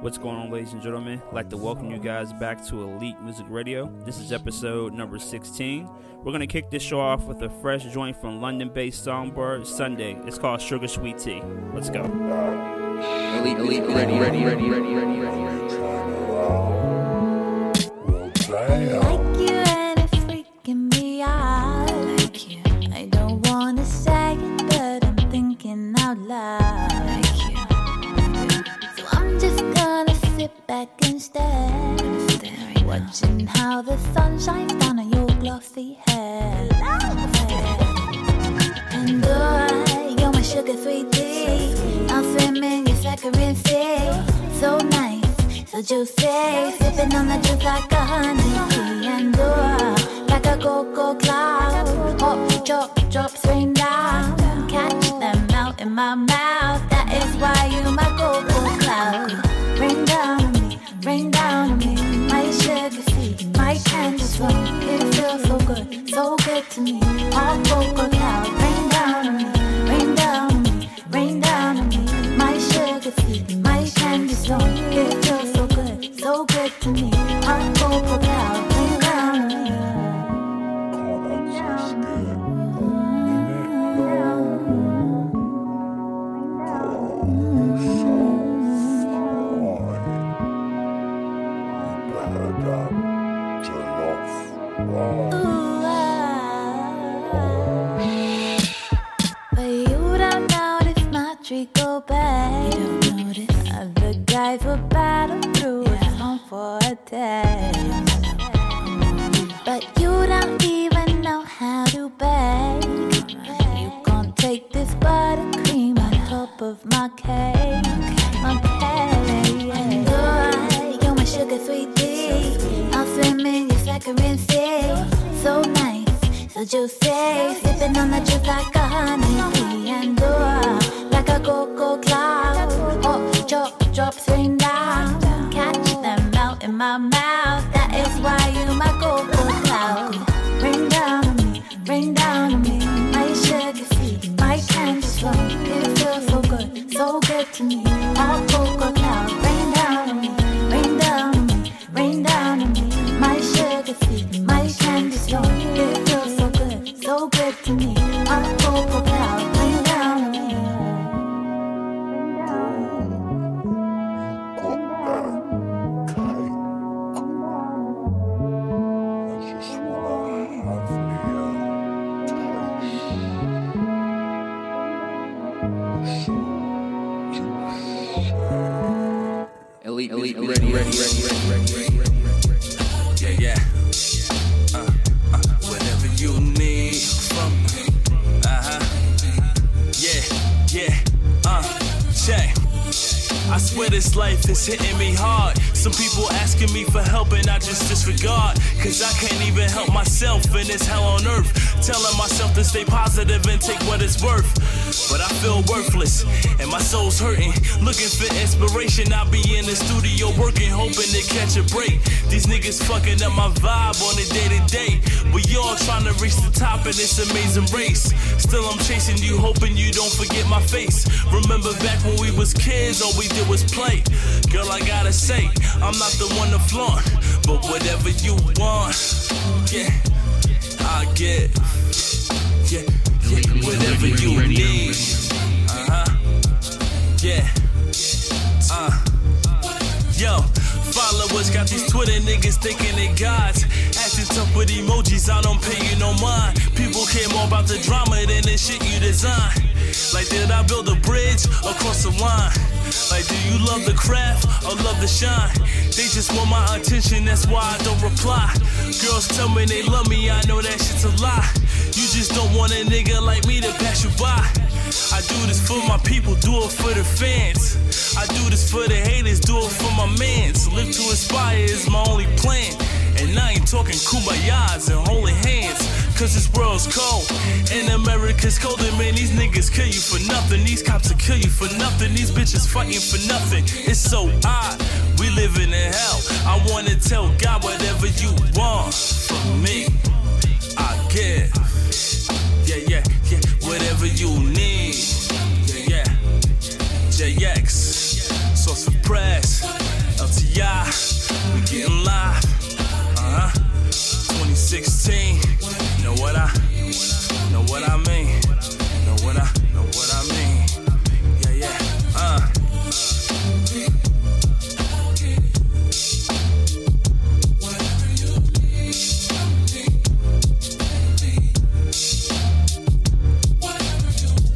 What's going on, ladies and gentlemen? I'd like to welcome you guys back to Elite Music Radio. This is episode number 16. We're going to kick this show off with a fresh joint from London based Songbird Sunday. It's called Sugar Sweet Tea. Let's go. Elite, elite, ready. The sun shines down on your glossy hair. And oh, you're my sugar sweet tea. I'll swim in your saccharine sea. So nice, so juicy. Sipping on the juice like a honey. And oh, like a cocoa cloud. Hot drop, to me. In this amazing race. Still, I'm chasing you, hoping you don't forget my face. Remember back when we was kids, all we did was play. Girl, I gotta say, I'm not the one to flaunt, but whatever you want, yeah, I get. Yeah, yeah, whatever you need. Uh huh. Yeah. Uh. Yo, followers got these Twitter niggas thinking they gods. Acting tough with emojis, I don't pay you no mind. People care more about the drama than the shit you design. Like, did I build a bridge across the line? Like, do you love the craft or love the shine? They just want my attention, that's why I don't reply. Girls tell me they love me, I know that shit's a lie. You just don't want a nigga like me to pass you by. I do this for my people, do it for the fans. I do this for the haters, do it for my mans. Live to inspire is my only plan. And I ain't talking kumayas and holy hands. Cause this world's cold. And America's cold. And man, these niggas kill you for nothing. These cops will kill you for nothing. These bitches fighting for nothing. It's so odd. We living in hell. I wanna tell God whatever you want from me. I give. Yeah, yeah, yeah. Whatever you need. Yeah, yeah. JX. Source of press. LTI. We getting live. Uh huh. 2016. Know what I, know what I mean. Know what I, know what I mean. Yeah, yeah. Uh.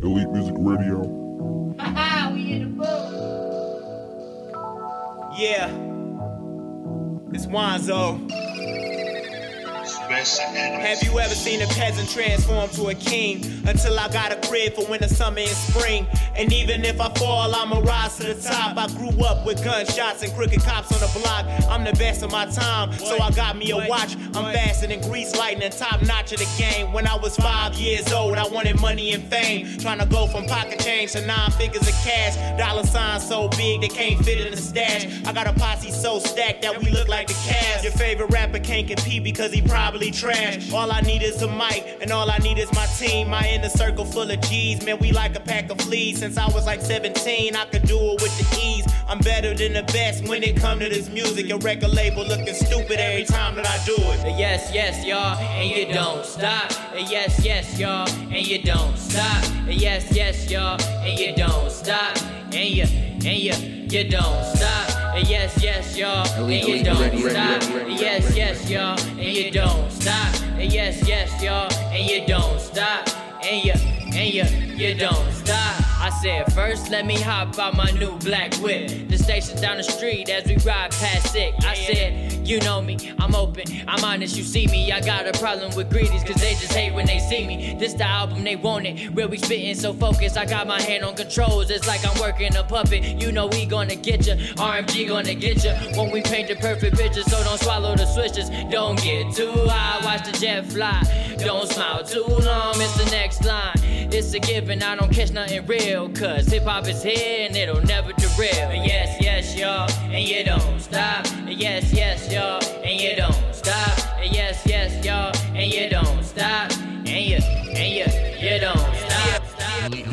Elite Music Radio. Haha, we in the booth. Yeah. It's Wanzo. Have you ever seen a peasant transform to a king? Until I got a crib for winter, summer, and spring. And even if I fall, I'ma rise to the top. I grew up with gunshots and crooked cops on the block. I'm the best of my time, so I got me a watch. I'm faster than grease lightning, top notch of the game. When I was five years old, I wanted money and fame. Trying to go from pocket change to nine figures of cash. Dollar signs so big they can't fit in the stash. I got a posse so stacked that we look like the cast. Your favorite rapper can't compete because he probably trash. All I need is a mic, and all I need is my team. My inner circle full of G's, man, we like a pack of fleas. Since I was like 17, I could do it with the ease. I'm better than the best when it come to this music. Your record label looking stupid every time that I do it. Yes, yes, y'all, and you don't stop. Yes, yes, y'all, and you don't stop. Yes, yes, y'all, and you don't stop. And you, and you, you don't stop. Yes, yes, y'all, and you don't stop. Yes, yes, y'all, and you don't stop. Yes, yes, y'all, and you don't stop. And you, and you, you don't stop. I said, first let me hop out my new black whip. The station down the street as we ride past it. I said, you know me, I'm open, I'm honest, you see me. I got a problem with greedies, cause they just hate when they see me. This the album they want it. Real we spitting so focused, I got my hand on controls. It's like I'm working a puppet. You know we gonna get ya. RMG gonna get ya. When we paint the perfect picture, so don't swallow the switches. Don't get too high, watch the jet fly. Don't smile too long, it's the next line. It's a given, I don't catch nothing real. Cause hip hop is here and it'll never derail. Yes, yes, y'all, and you don't stop. Yes, yes, y'all, and you don't stop. And yes, yes, y'all, and you don't stop. And you, and you, you don't stop. stop. Elite,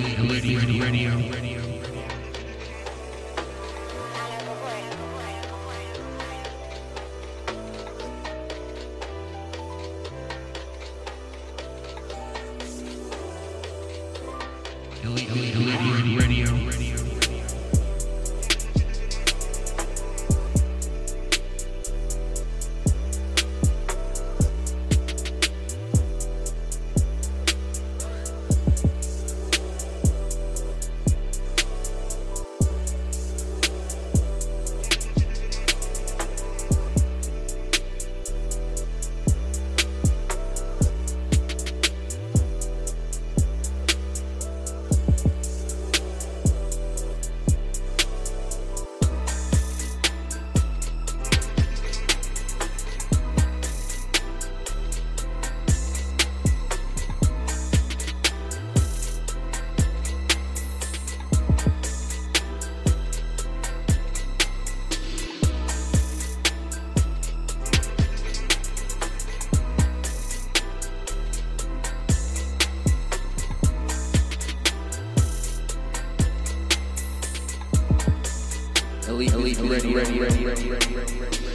ready, ready,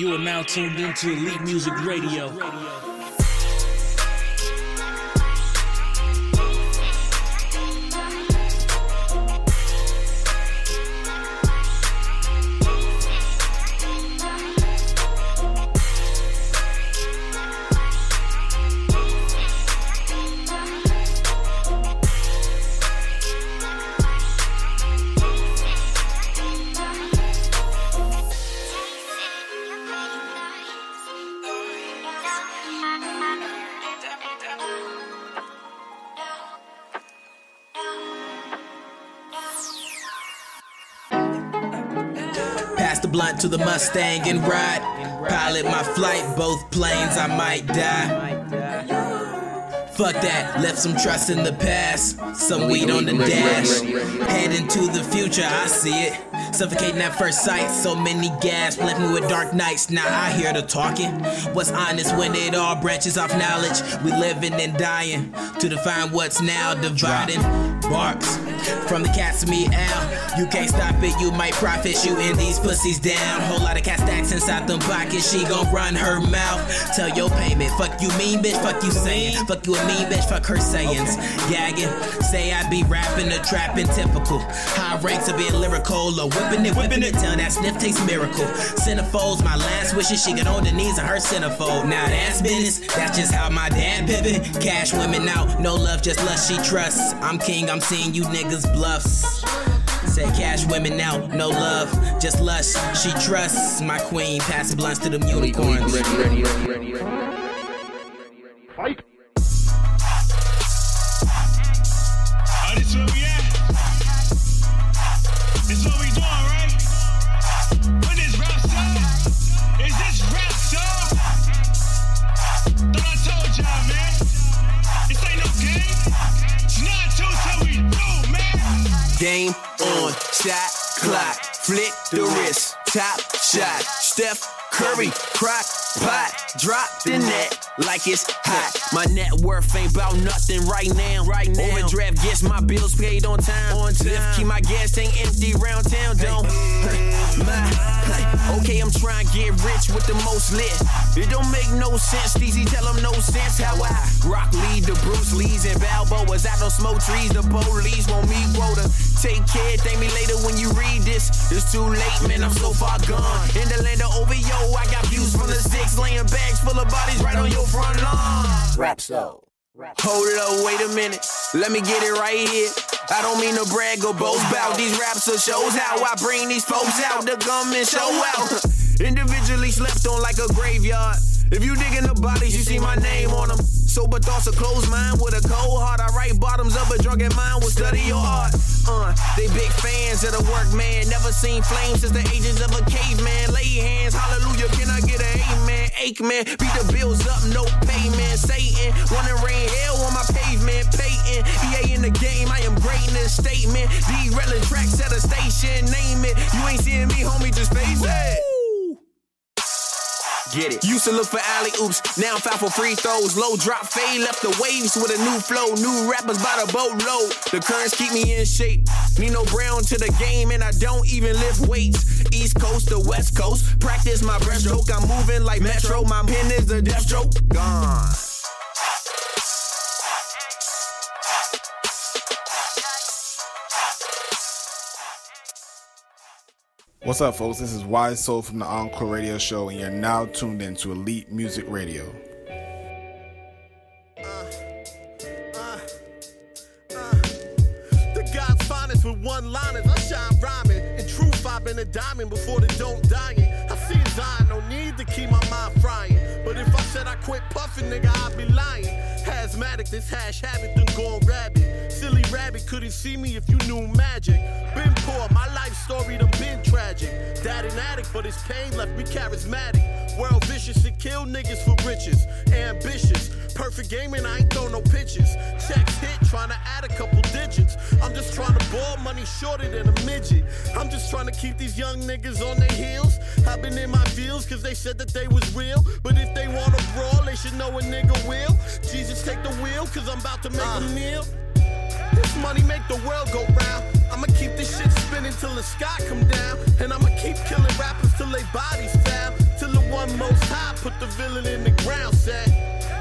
You are now tuned into Elite Music Radio. To the Mustang and ride. Pilot my flight, both planes, I might die. Fuck that, left some trust in the past. Some weed on the dash. Head into the future, I see it. Suffocating at first sight, so many gasps left me with dark nights. Now I hear the talking. What's honest when it all branches off knowledge? We living and dying to define what's now dividing. Barks from the cats me out. You can't stop it, you might profit shooting these pussies down. Whole lot of cat stacks inside them pockets, she gon' run her mouth. Tell your payment, fuck you mean bitch, fuck you saying. Fuck you a mean bitch, fuck her sayings. Gagging, say I be rapping or trapping typical. High ranks of being lyrical or whipping it, whipping it till that sniff tastes miracle. Centerfolds, my last wishes, she get on the knees of her centerfold. Now that's business, that's just how my dad pivot. Cash women out, no love, just lust she trusts. I'm king, I'm seeing you niggas bluffs. Say cash women out, no love, just lust. She trusts my queen, passing blunts to them Elite, elite, unicorns. ready, ready, ready, ready, ready. Oh, Game on, shot clock, flick the wrist, top shot. Steph Curry, crock pot, drop the net like it's hot. My net worth ain't about nothing right now. Right now, overdraft gets my bills paid on time. On time, Lyft, keep my gas tank empty round town. Don't my, okay, I'm trying to get rich with the most lit. It don't make no sense. Easy, tell them no sense. How I rock lead the Bruce Lee's and Balboa's. I don't smoke trees. The police want me quota. Take care, thank me later when you read this. It's too late, man. I'm so far gone. In the land of OVO, I got views from the six, laying bags full of bodies right on your front lawn. Rap so. Hold up, wait a minute. Let me get it right here. I don't mean to brag or boast about these raps or shows how I bring these folks out to come and show out. Individually slept on like a graveyard. If you digging the bodies, you see my name on them. Sober thoughts, a closed mind with a cold heart. I write bottoms up, a drunken mind will study your art. Uh, they big fans of the work, man. Never seen flames since the ages of a caveman. Lay hands, hallelujah, can I get an amen? Ache man, beat the bills up, no payment. Satan, wanna rain hell on my pavement. Peyton, EA in the game, I am great in this statement. Derailing tracks at a station, name it. You ain't seeing me, homie, just face it. Get it. Used to look for alley oops, now I'm foul for free throws. Low drop fade, left the waves with a new flow. New rappers by the boatload. The currents keep me in shape. Nino Brown to the game, and I don't even lift weights. East Coast to West Coast, practice my breaststroke. I'm moving like Metro. My pen is the death stroke. Gone. What's up, folks? This is Wise Soul from the Encore Radio Show, and you're now tuned in to Elite Music Radio. With one liners. I shine rhyming. In truth, been a diamond before the don't dying. I see a Zion, no need to keep my mind frying. But if I said I quit puffing, nigga, I'd be lying. Asthmatic, this hash habit done gone rabid. Silly rabbit couldn't see me if you knew magic. Been poor, my life story done been tragic. Dad an addict, but his pain left me charismatic. World vicious and kill niggas for riches. Ambitious, perfect gaming, I ain't throw no pitches. Checks hit, trying to add a couple digits. I'm just trying to ball money shorter than a midget. I'm just trying to keep these young niggas on their heels. I've been in my fields cause they said that they was real. But if they want to brawl, they should know a nigga will. Jesus, take the wheel cause I'm about to make a uh. meal. This money make the world go round. I'ma keep this shit spinning till the sky come down. And I'ma keep killing rappers till they bodies found. One most high put the villain in the ground. Said,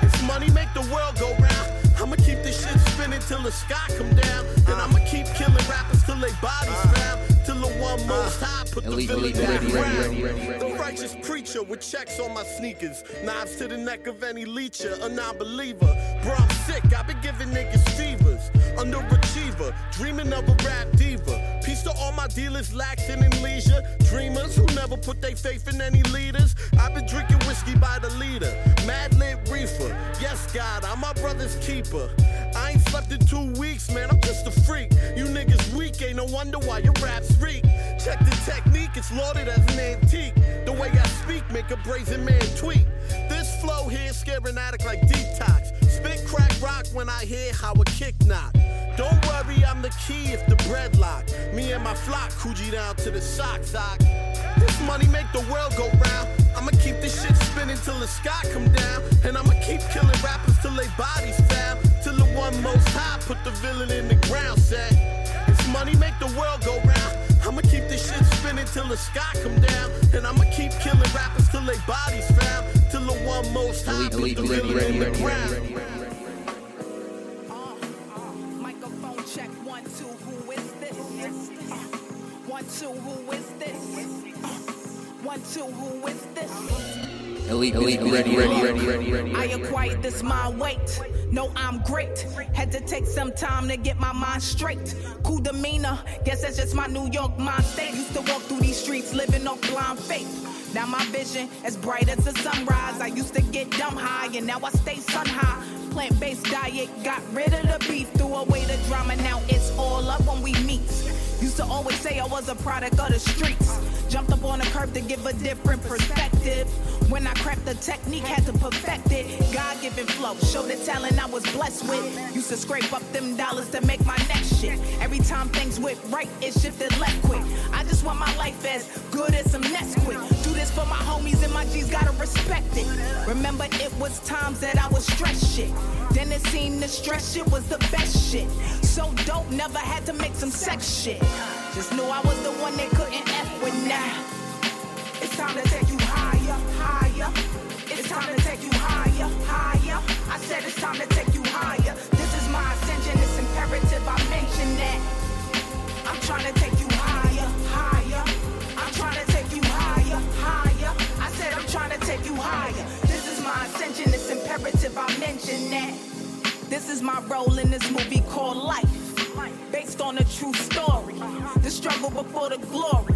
if money make the world go round, I'ma keep this shit spinning till the sky come down. And I'ma keep killing rappers till they bodies found. Till the one most high put the villain in the ground. The righteous preacher with checks on my sneakers. Knives to the neck of any leecher, a non-believer. Bro, I'm sick, I've been giving niggas fevers. Underachiever, dreaming of a rap diva. Peace to all my dealers, laxing in leisure. Dreamers who never put their faith in any leaders. I've been drinking whiskey by the liter. Mad lit reefer. Yes, God, I'm my brother's keeper. I ain't slept in two weeks, man, I'm just a freak. You niggas weak, ain't no wonder why your raps reek. Check the technique, it's lauded as an antique. The way I speak make a brazen man tweet. This flow here scare an addict like detox. Spit crack rock when I hear how a kick knock. Don't worry, I'm the key if the bread lock. Me and my flock Coogi down to the sock sock. This money make the world go round. I'ma keep this shit spinning till the sky come down. And I'ma keep killing rappers till they bodies found. Till the one most high put the villain in the ground. Said, if money make the world go round, this shit spinning till the sky come down. And I'ma keep killing rappers till they bodies found. Till the one most high Elite, put elite, the ready, villain ready, in the ready, ground. ready, ready. Uh, uh, microphone one two. Who is this? Uh, one two. Who is this? Uh, Is? Elite, elite, ready, ready, ready, ready, ready. I acquired this mind weight. No, I'm great. Had to take some time to get my mind straight. Cool demeanor, guess that's just my New York mind state. Used to walk through these streets living off blind faith. Now my vision as bright as the sunrise. I used to get dumb high, and now I stay sun high. Plant based diet, got rid of the beef, threw away the drama. Now it's all up when we meet. Used to always say I was a product of the streets. Jumped up on a curb to give a different perspective. When I cracked the technique, had to perfect it. God given flow, show the talent I was blessed with. Used to scrape up them dollars to make my next shit. Every time things went right, it shifted left quick. I just want my life as good as some Nesquik. Do this for my homies and my G's gotta respect it. Remember, it was times that I was stressed shit. Then it seemed the stress shit was the best shit. So dope, never had to make some sex shit. Just knew I was the one they couldn't F with now. It's time to take you higher, higher. It's time to take you higher, higher. I said it's time to take you higher. This is my ascension, it's imperative I mention that. I'm trying to take you higher, higher. I'm trying to take you higher, higher. I said I'm trying to take you higher. This is my ascension, it's imperative I mention that. This is my role in this movie called Life, based on a true story. The struggle before the glory.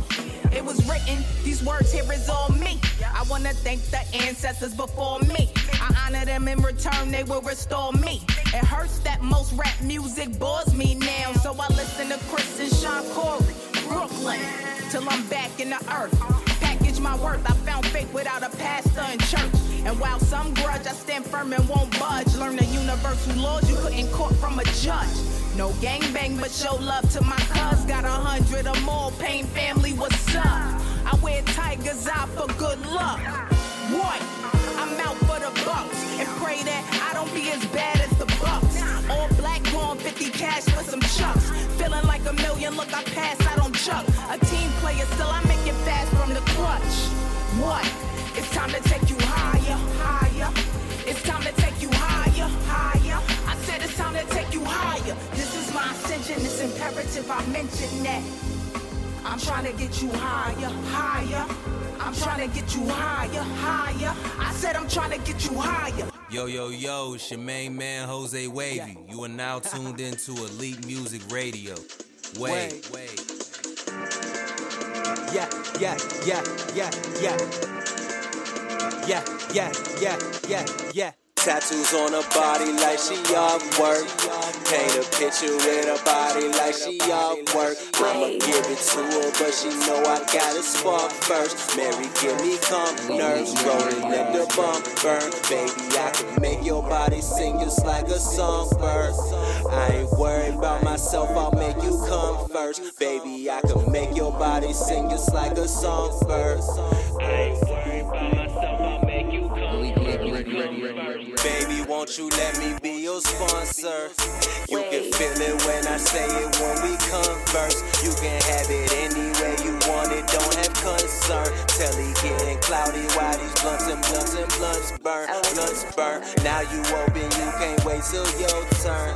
It was written, these words here is all me. I wanna thank the ancestors before me. I honor them in return, they will restore me. It hurts that most rap music bores me now. So I listen to Chris and Sean Corey, Brooklyn, till I'm back in the earth. Package my worth, I found faith without a pastor in church. And while some grudge, I stand firm and won't budge. Learn the universal laws you couldn't court from a judge. No gangbang, but show love to my cuz. Got a hundred or more, pain family, what's up? I wear tiger's eye for good luck. What? I'm out for the bucks and pray that I don't be as bad as the bucks. All black going 50 cash for some chucks. Feeling like a million, look, I pass, I don't chuck. A team player, still I make it fast from the clutch. What? It's time to take you higher, higher. It's time to take ascension, it's imperative I mention that. I'm trying to get you higher, higher. I'm trying to get you higher, higher. I said I'm trying to get you higher. Yo, yo, yo, it's your main man, Jose Wavy. You are now tuned into Elite Music Radio. Wait, wait. Yeah, yeah, yeah, yeah, yeah. Yeah, yeah, yeah, yeah, yeah. Tattoos on her body like she off work. Paint a picture with her body like she off work. I'ma give it to her, but she know I gotta spark first. Mary, give me calm nerves, rolling, let the bump burn. Baby, I can make your body sing just like a songbird. I ain't worried about myself, I'll make you come first. Baby, I can make your body sing just like a songbird. I ain't worried about myself, I'll won't you let me be your sponsor? You can feel it when I say it when we converse. You can have it any way you want it, don't have concern. Tell Telly getting cloudy while these blunts and blunts and blunts burn, oh. blunts burn. Now you open, you can't wait till your turn.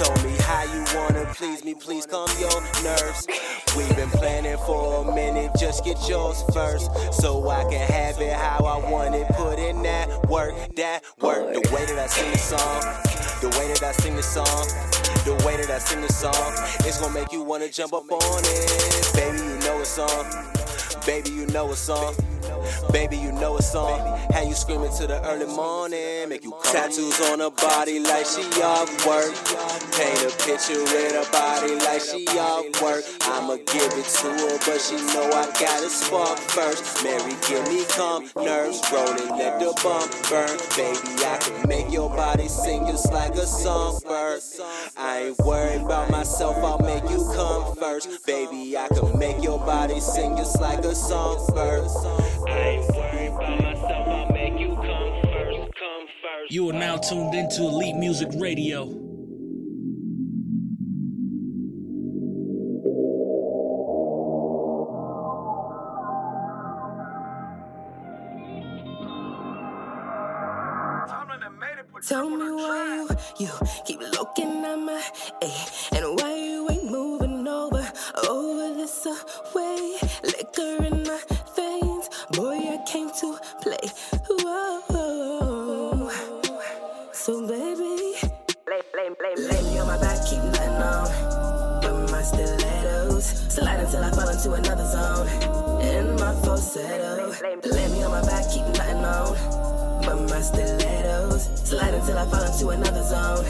Told me how you wanna please me, please calm your nerves. We've been planning for a minute, just get yours first. So I can have it how I want it. Put in that work, that work. The way that I sing the song, the way that I sing the song, the way that I sing the song, it's gonna make you wanna jump up on it. Baby, you know it's on. Baby, you know it's on. Baby, you know it's on. How you screaming to the early morning? Make you tattoos on her body like she off work. Paint a picture with her body like she off work. I'ma give it to her, but she know I gotta spark first. Mary, give me calm nerves, rolling, let the bump burn. Baby, I can make your body sing just like a songbird. I ain't worried about myself, I'll make you come first. Baby, I can make your body sing just like a songbird. You are now tuned into Elite Music Radio. Tell me why you, you keep looking at my eh, and why you ain't moving over, over this way. Into another zone. In my falsetto, lay me on my back, keep nothing on. But my stilettos slide until I fall into another zone.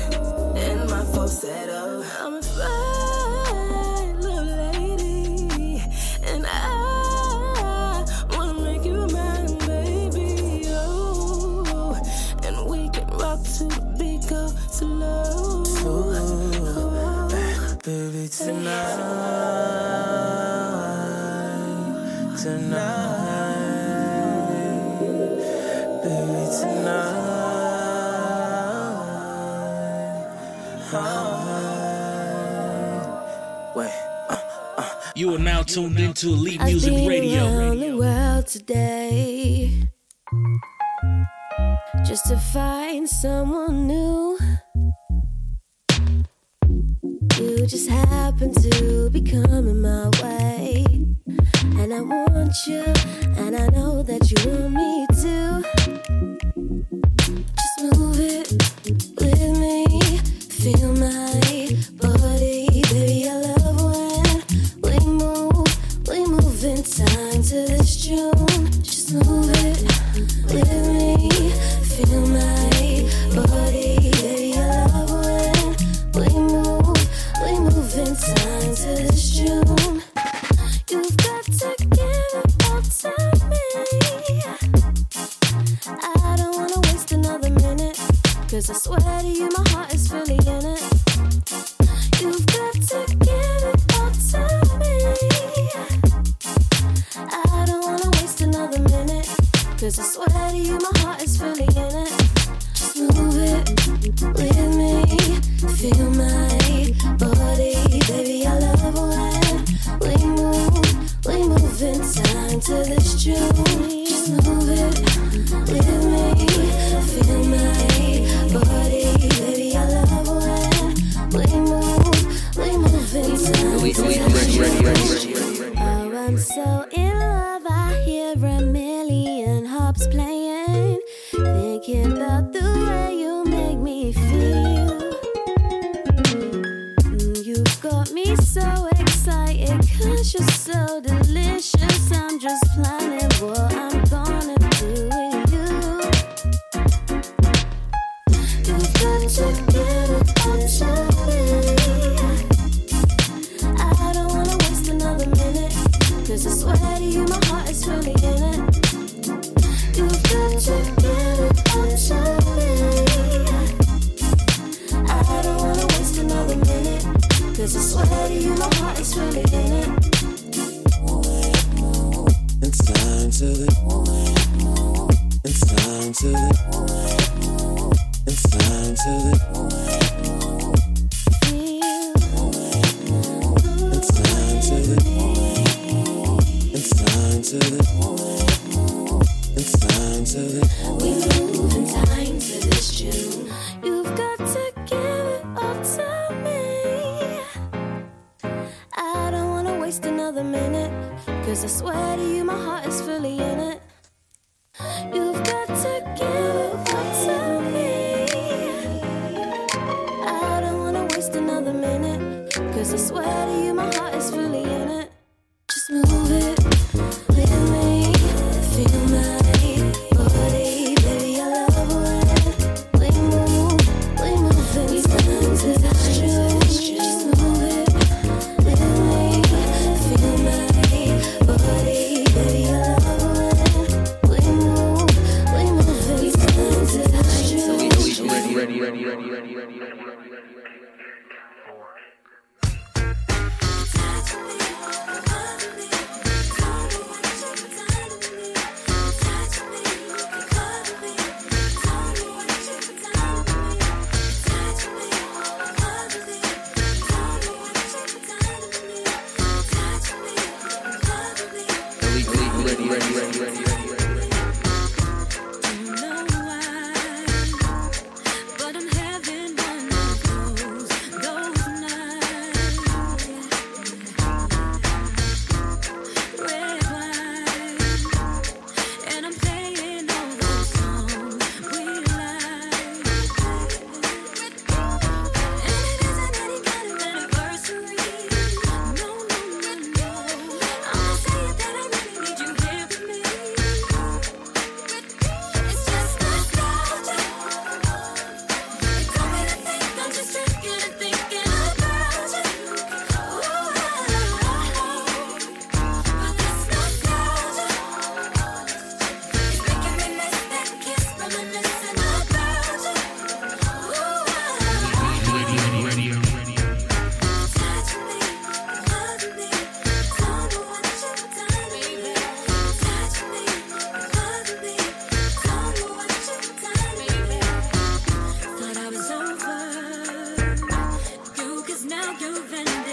In my falsetto, I'm a fine little lady, and I wanna make you mine, baby. Oh, and we can rock to the beat, go slow. Baby, tonight, tonight, baby, tonight. Wait. Uh, uh. You are now tuned into Elite I've Music been Radio. around the world today just to find someone new. You just happen to be coming my way, and I want you, and I know that you want me too. Just move it with me, feel my Cause I swear to you, my heart is fully in it. defending.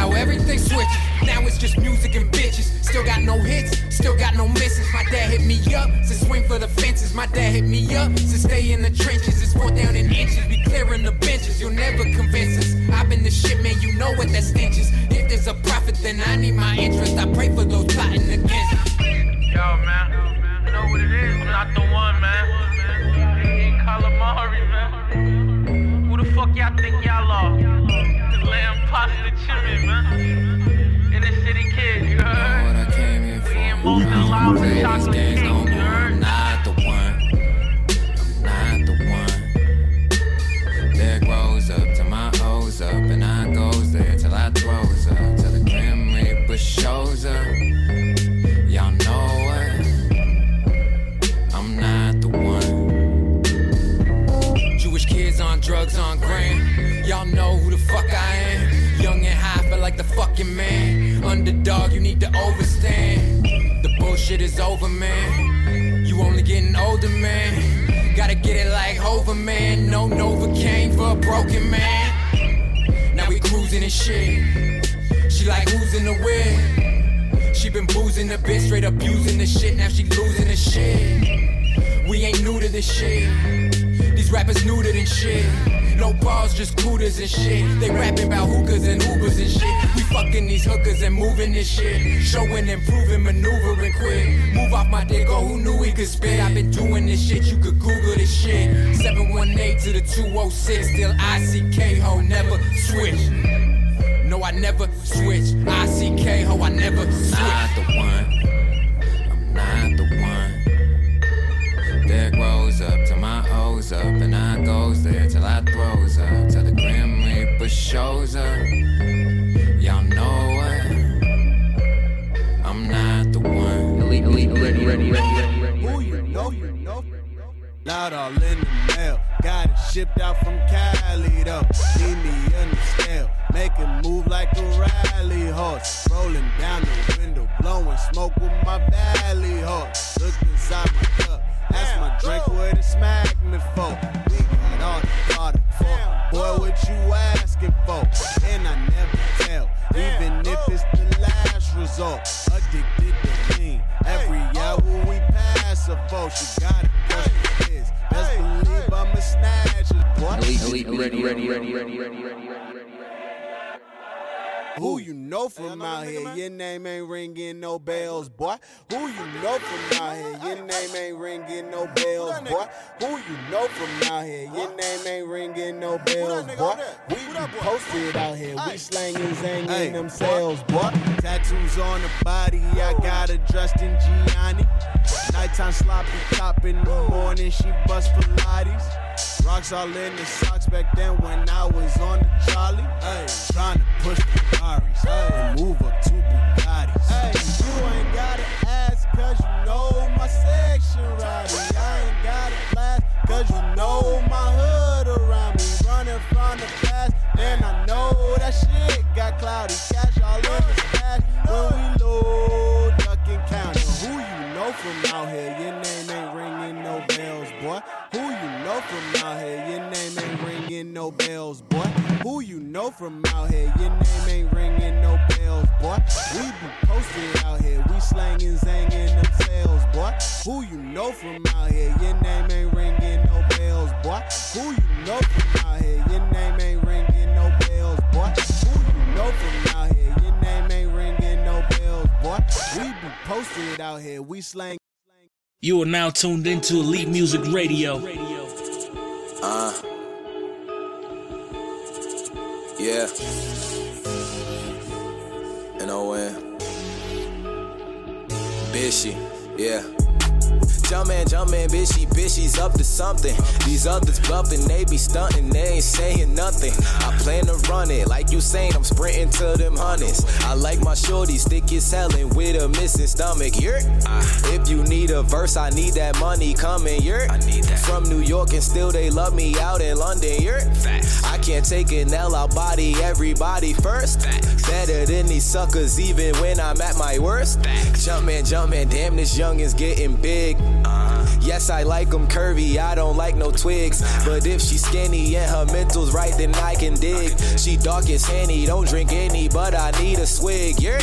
How everything switches. Now it's just music and bitches. Still got no hits, still got no misses. My dad hit me up to swing for the fences. My dad hit me up to stay in the trenches. It's four down in inches. We clearing the benches. You'll never convince us. I've been the shit, man. You know what that stench is. If there's a profit, then I need my interest. I pray for those plotting against us. Yo, man. You know what it is? I'm not the one, man. Calamari, man. Who the fuck y'all think y'all are? Pasta chimney, man. In city kid, you heard? what I came here for. We ain't most alive I don't with play these chocolate games cake, no you more. heard? I'm not the one. I'm not the one. There grows up till my O's up, and I goes there till I throws up. Till the Grim Reaper shows up. Y'all know what? I'm not the one. Jewish kids on drugs on gram. Y'all know who the fuck I am. Young and high, feel like the fucking man. Underdog, you need to overstand. The bullshit is over, man. You only getting older, man. Gotta get it like Hova, man. No Novocaine for a broken man. Now we cruising and shit. She like who's in the whip? She been boozing the bitch, straight abusing the shit. Now she losing the shit. We ain't new to this shit. Rappers neutered and shit. No balls, just cooters and shit. They rapping about hookers and Ubers and shit. We fucking these hookers and moving this shit. Showing, improving, maneuvering quick. Move off my dick, oh, who knew we could spit? I've been doing this shit, you could Google this shit. 718 to the 206, still ICK ho, never switch. No, I never switch. ICK ho, I never switch. I'm not the one. I'm not the one. There grows up till up, and I goes there till I throws up. Till the Grim Reaper shows up. Y'all know what? I'm not the one. Elite, elite, ready, ready, ready, ready, ready. Who you know, you know. Not all in the mail. Got it shipped out from Cali no bells, boy. Who you know from out here? Your name ain't ringing no bells, boy. Who you know from out here? Your name ain't ringing no bells, boy. We be posted out here. We slanging, zanging themselves, boy. Tattoos on the body. I got her dressed in Gianni. Nighttime sloppy top in the morning. She bust Pilates. Rocks all in the socks back then when I was on the Charlie. Hey, trying to push the Ferraris and move up to You ain't gotta ask cause you know my section righty. I ain't gotta cause you know my hood around me. Running from the past, then I know that shit got cloudy. Cash all in the stash when we load Duckin County. Who you know from out here? Your name ain't ringing no bells, boy. Who you know from out here? Your name ain't ringing no bells, boy. Who you know from out here? Your name ain't ringing no bells, boy. We be posted out here. We slanging, zanging themselves, boy. Who you know from out here? Your name ain't ringing no bells, boy. Who you know from out here? Your name ain't ringing no bells, boy. Who you know from out here? Your name ain't ringing no bells, boy. We be posted out here. We slang. You are now tuned into Elite Music Radio. Uh. Yeah. N O N. Bishy. Yeah. Jumpin', jumpin', bitchy, bitchy's up to something. These others bluffing, they be stunting, they ain't saying nothing. I plan to run it, like you saying, I'm sprinting to them hundreds. I like my shorties, thick as hellin' with a missing stomach. You're, uh, if you need a verse, I need that money coming. You're, I need that. From New York and still they love me out in London. You're, I can't take an L, I'll body everybody first. Better than these suckers, even when I'm at my worst. Jumpin', jumpin', damn, this young is getting big. Yes, I like them curvy, I don't like no twigs. But if she's skinny and her mental's right, then I can dig. She dark as Henny, don't drink any, but I need a swig. Yeah.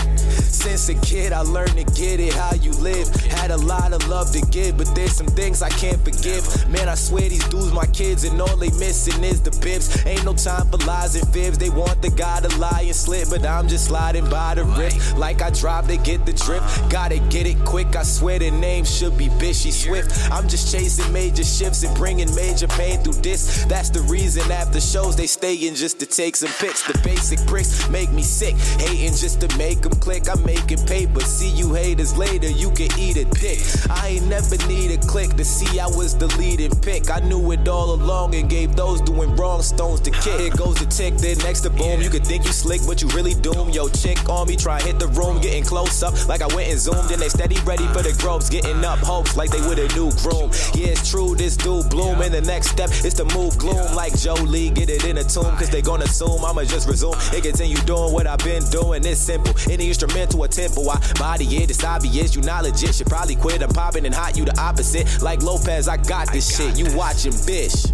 Since a kid, I learned to get it how you live. Had a lot of love to give, but there's some things I can't forgive. Man, I swear these dudes my kids, and all they missing is the bibs. Ain't no time for lies and fibs. They want the guy to lie and slip, but I'm just sliding by the rip. Like I drive, they get the drip. Gotta get it quick. I swear the name should be Bishy Swift. I'm just chasing major shifts and bringing major pain through this. That's the reason after shows they stayin' just to take some pics. The basic bricks make me sick. Hating just to make them click. I'm making paper. See you haters later. You can eat it dick. I ain't never need a click to see I was the leading pick. I knew it all along and gave those doing wrong stones to kick. Here goes the tick, then next to boom. You could think you slick, but you really doom. Yo, chick on me, try hit the room, getting close up like I went and zoomed. And they steady ready for the gropes, getting up hopes like they would a new groom. Yeah, it's true, this dude bloom. And the next step is to move gloom like Jolie. Get it in a tomb, cause they gonna assume I'ma just resume and continue doing what I've been doing. It's simple. Any instrumental or tempo, I body it. It's obvious you not legit. Should probably quit. I'm popping and hot, you the opposite. Like Lopez, I got this shit. You watching, bitch.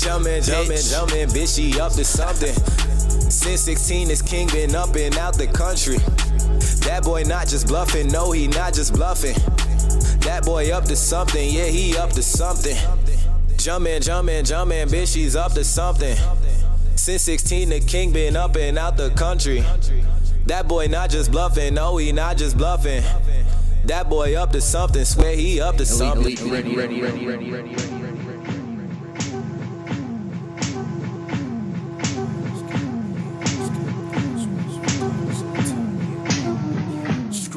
jumpin', jumpin', jumpin', bitch, she up to something. Since 16, this king been up and out the country. That boy not just bluffing, no, he not just bluffing. That boy up to something, yeah, he up to something. Jumpin', jumpin', jumpin', bitch, she's up to something. Since 16, the king been up and out the country. That boy not just bluffing, no, he not just bluffing. That boy up to something, swear he up to something. Elite, ready, ready, ready, ready,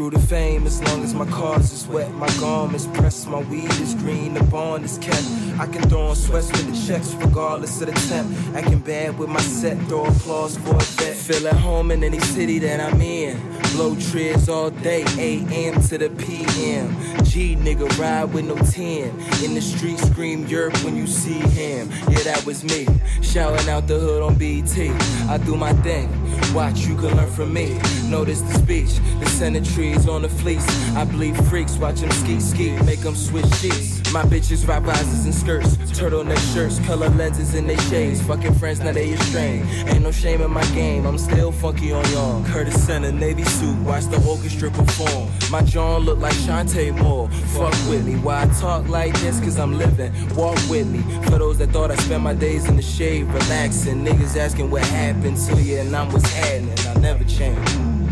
Screw the fame as long as my cars is wet. My garments pressed, my weed is green, the bond is kept. I can throw on sweats with the checks regardless of the temp. Acting bad with my set, throw applause for a vet. Feel at home in any city that I'm in. Blow trees all day, AM to the PM. G nigga ride with no 10. In the street scream yerk when you see him. Yeah, that was me. Shouting out the hood on BT. I do my thing. Watch, you can learn from me. Notice the speech, the trees on the fleece. I bleed freaks, watch them ski ski, make them switch sheets. My bitches rock risers and skirts, turtleneck shirts, color lenses in they shades. Fucking friends, now they estranged. Ain't no shame in my game, I'm still funky on y'all. Curtis Center, Navy suit, watch the orchestra perform. My John look like Shantae Moore. Fuck with me, why I talk like this? Cause I'm living. Walk with me. For those that thought I spent my days in the shade, relaxing. Niggas asking what happened to you, and I'm what's happening. I never change.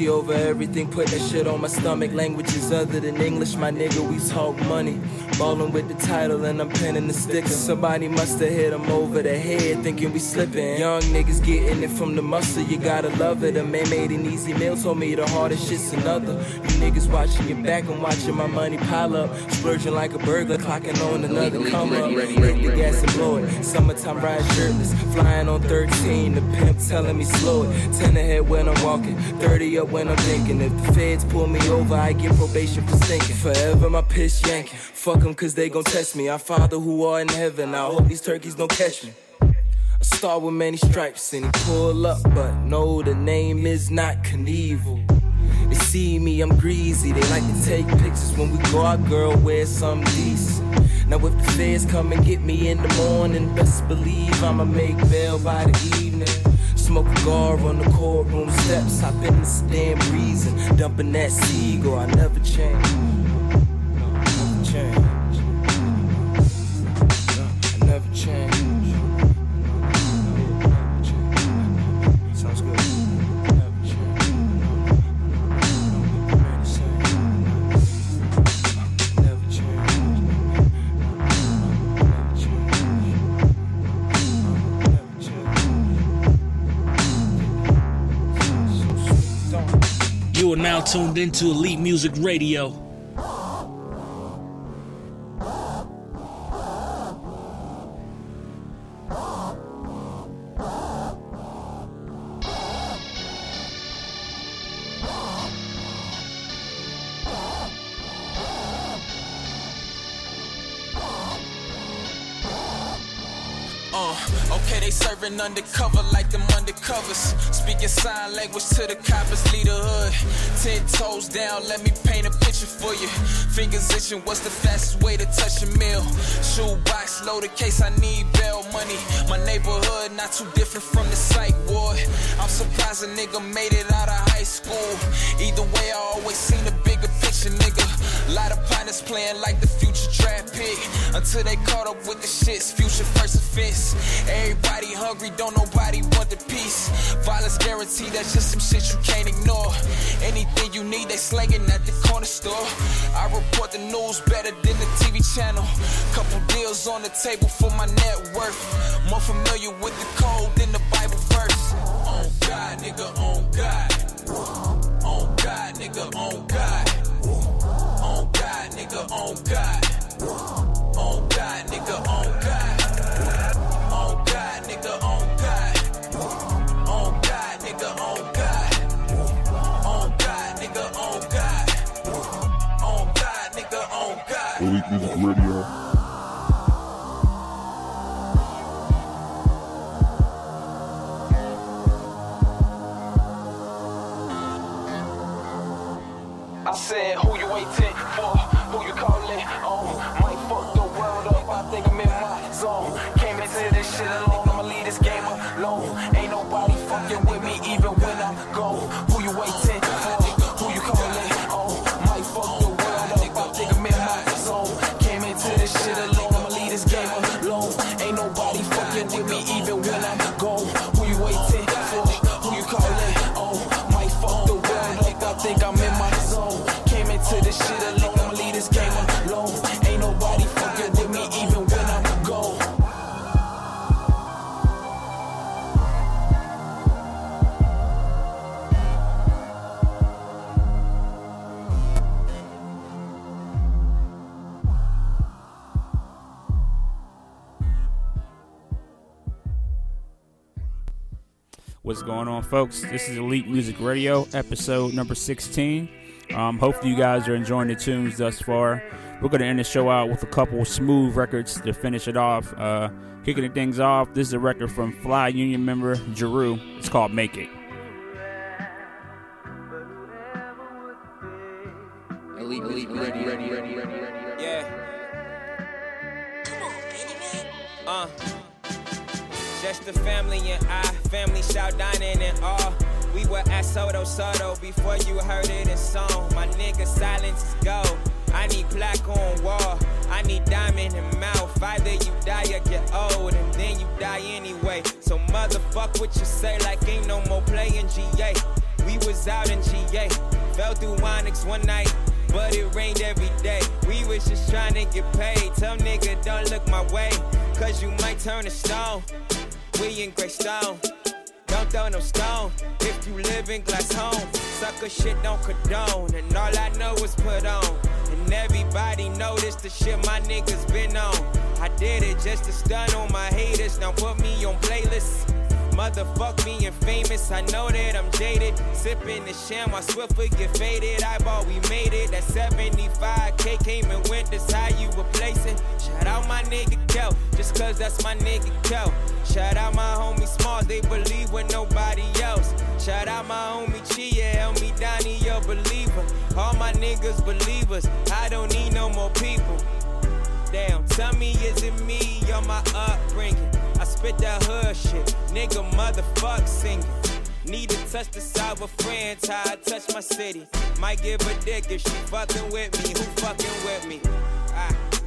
Loyalty over everything, put that shit on my stomach. Languages other than English, my nigga, we talk money. Ballin' with the title and I'm penning the sticker. Somebody must have hit him over the head, thinking we slipping. Young niggas getting it from the muscle, you gotta love it. A man made an easy meal, told me the hardest shit's another. You niggas watching your back, I'm watching my money pile up. Splurging like a burglar, clocking on another come up. Break the gas and blow it. Summertime ride shirtless, flying on 13. The pimp telling me slow it. 10 ahead when I'm walking, 30 up when I'm thinking. If the feds pull me over, I get probation for stinking. Forever my piss yanking. Fuck them cause they gon' test me. Our Father who are in heaven, I hope these turkeys don't catch me. A star with many stripes and he pull up, but no, the name is not Knievel. They see me, I'm greasy. They like to take pictures when we go out, girl, wear some decent. Now if the feds come and get me in the morning, best believe I'ma make bail by the evening. Smoke a cigar on the courtroom steps, hop in the stand breezing, dumping that seagull. I never change. Now tuned into Elite Music Radio. Uh, okay, they serving undercover like them undercovers. Speaking sign language to the coppers, lead the hood. Ten toes down, let me paint a picture for you. Fingers itching, what's the fastest way to touch a meal? Shoebox loaded case, I need bail money. My neighborhood not too different from the psych ward. I'm surprised a nigga made it out of high school. Either way, I always seen the bigger picture, nigga. Lot of partners playing like the future draft pick. Until they caught up with the shits, future first offense. Everybody hungry, don't nobody want the peace. Violence guaranteed, that's just some shit you can't ignore. Anything you need, they slanging at the corner store. I report the news better than the TV channel. Couple deals on the table for my net worth. More familiar with the code than the Bible verse. On God, nigga, on God. On God, nigga, on God on God. Folks? This is Elite Music Radio, episode number 16. Um, hopefully, you guys are enjoying the tunes thus far. We're going to end the show out with a couple smooth records to finish it off. Uh, kicking things off, this is a record from Fly Union member Jerreau. It's called Make It. But it rained every day. We was just trying to get paid. Tell nigga don't look my way. Cause you might turn to stone. We in Greystone. Don't throw no stone if you live in glass home. Sucker shit don't condone. And all I know is put on. And everybody noticed the shit my niggas been on. I did it just to stun on my haters. Now put me on playlists. Motherfuck me and famous, I know that I'm jaded. Sipping the sham, I swiftly get faded. Eyeball, we made it. That 75k came and went, that's how you replace it. Shout out my nigga Kel, just cause that's my nigga Kel. Shout out my homie Small, they believe with nobody else. Shout out my homie Chia, help me Donnie, your believer. All my niggas believers, I don't need no more people. Damn, tell me, is it me or my upbringing? I spit that hood shit, nigga, motherfuck singing. Need to touch the side with friends, how I touch my city. Might give a dick if she fucking with me. Who fucking with me? Ah.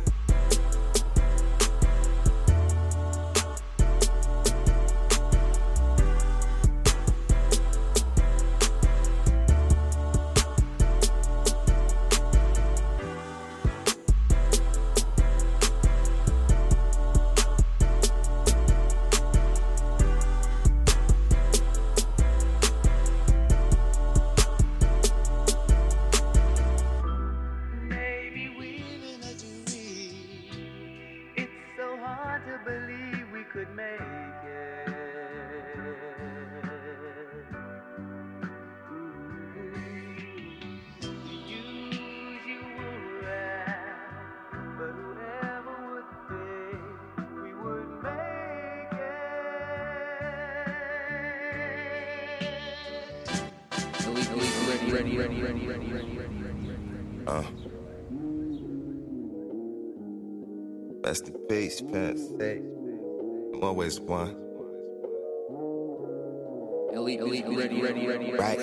In peace, I'm always one. Elite, elite, ready, ready, ready, Right.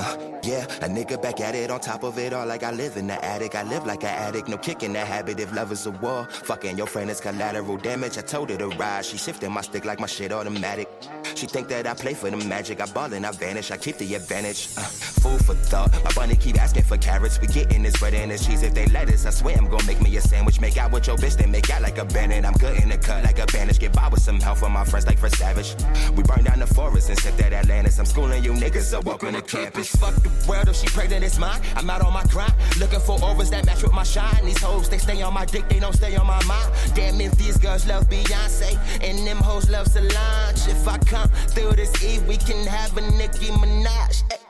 Uh, yeah, a nigga back at it on top of it all like I live in the attic. I live like an addict, no kicking that habit if love is a war. Fucking your friend is collateral damage. I told her to ride. She shifting my stick like my shit automatic. She think that I play for the magic. I ball and I vanish. I keep the advantage. Uh, food for thought. My bunny keep asking for carrots. We getting this bread and this cheese if they let us. I swear I'm gonna make me a sandwich. Make out with your bitch, then make out like a bandit. I'm good in the cut like a bandage. Get by with some help from my friends like for Savage. We burn down the forest and set that Atlantis. I'm schooling you niggas, so welcome to campus. Fuck the world if she pregnant, it's mine. I'm out on my grind. Looking for auras that match with my shine. These hoes, they stay on my dick, they don't stay on my mind. Damn if these girls love Beyonce and them hoes love Solange. If I come through this Eve, we can have a Nicki Minaj.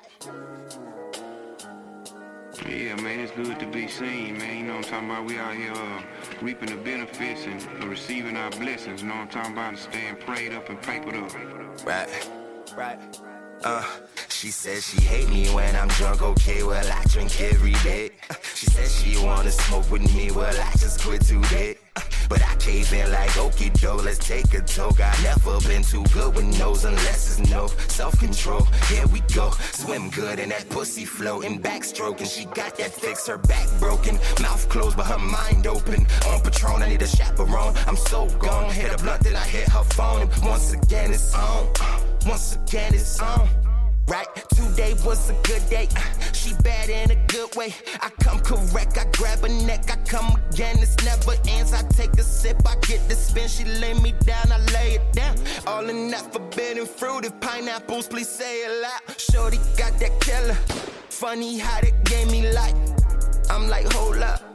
Yeah, man, it's good to be seen, man. You know what I'm talking about? We out here uh, reaping the benefits and uh, receiving our blessings. You know what I'm talking about? Staying prayed up and papered up. Right, right. Uh, she says she hate me when I'm drunk, okay, well I drink every day. Uh, She says she wanna smoke with me, well I just quit today. Uh, But I cave in like okie doke, let's take a toke. I never been too good with nose unless it's no self-control. Here we go, swim good in that pussy floating, backstroking. She got that fix, her back broken, mouth closed but her mind open. On Patron, I need a chaperone. I'm so gone, hit a blunt, then I hit her phone. And once again it's on, once again it's on. Right, today was a good day. Uh, She bad in a good way. I come correct, I grab her neck, I come again. It's never ends. I take a sip, I get the spin. She lay me down, I lay it down. All in that forbidden fruit. If pineapples, please say it loud. Shorty got that killer. Funny how they gave me life. I'm like, hold up.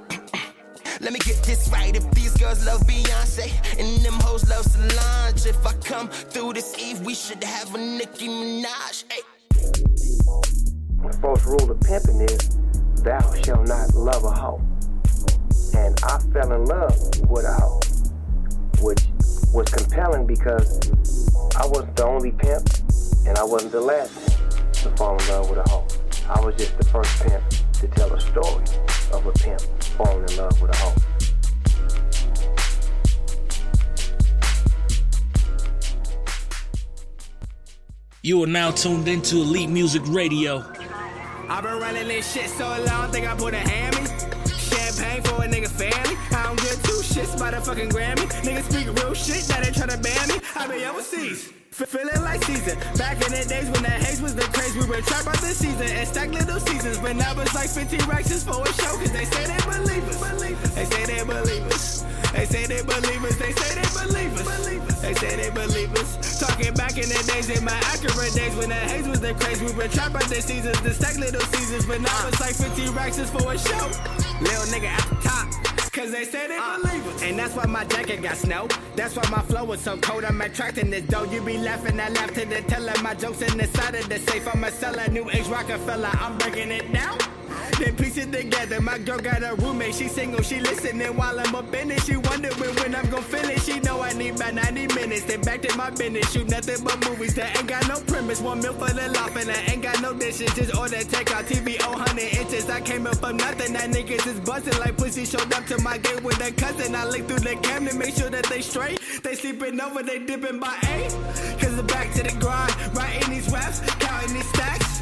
Let me get this right. If these girls love Beyonce and them hoes love Solange, if I come through this Eve, we should have a Nicki Minaj. Hey. The first rule of pimping is thou shalt not love a hoe. And I fell in love with a hoe, which was compelling because I wasn't the only pimp and I wasn't the last pimp to fall in love with a hoe. I was just the first pimp to tell a story of a pimp falling in love with a hoe. You are now tuned into Elite Music Radio. I've been running this shit so long, think I put a hammy. Champagne for a nigga family. I don't give two shits about a fucking Grammy. Niggas speak real shit, now they tryna ban me. I been overseas. Feeling like season. Back in the days when the haze was the craze, we would trap out the season and stack little seasons. But now it's like 15 racks just for a show, cause they say they believe us. They say they believe us. They say they believe us. They say they believe us. They say they believe us. Talking back in the days, in my accurate days when the haze was the craze, we would trap out the seasons, the stack little seasons. But now it's like 15 racks just for a show. Little nigga at the top. Cause they say they ah, believe us. And that's why my jacket got snow. That's why my flow is so cold. I'm attracting this dough. You be laughing, I laugh to the teller. My jokes in the side of the safe. I'm a seller, new age Rockefeller. I'm breaking it down. Then piece it together. My girl got a roommate. She single, she listening while I'm up in it. She wondering when I'm gon' finish. She know I need about 90 minutes. Then back to my business. Shoot nothing but movies that ain't got no premise. One meal for the loft and I ain't got no dishes. Just order takeout. TV 100 inches. I came up from nothing. That niggas is busting like pussy. Showed up to my gate with a cousin. I lick through the cam camera, make sure that they straight. They sleeping over, they dipping by eight. Cause it's back to the grind. Writing these raps, counting these stacks.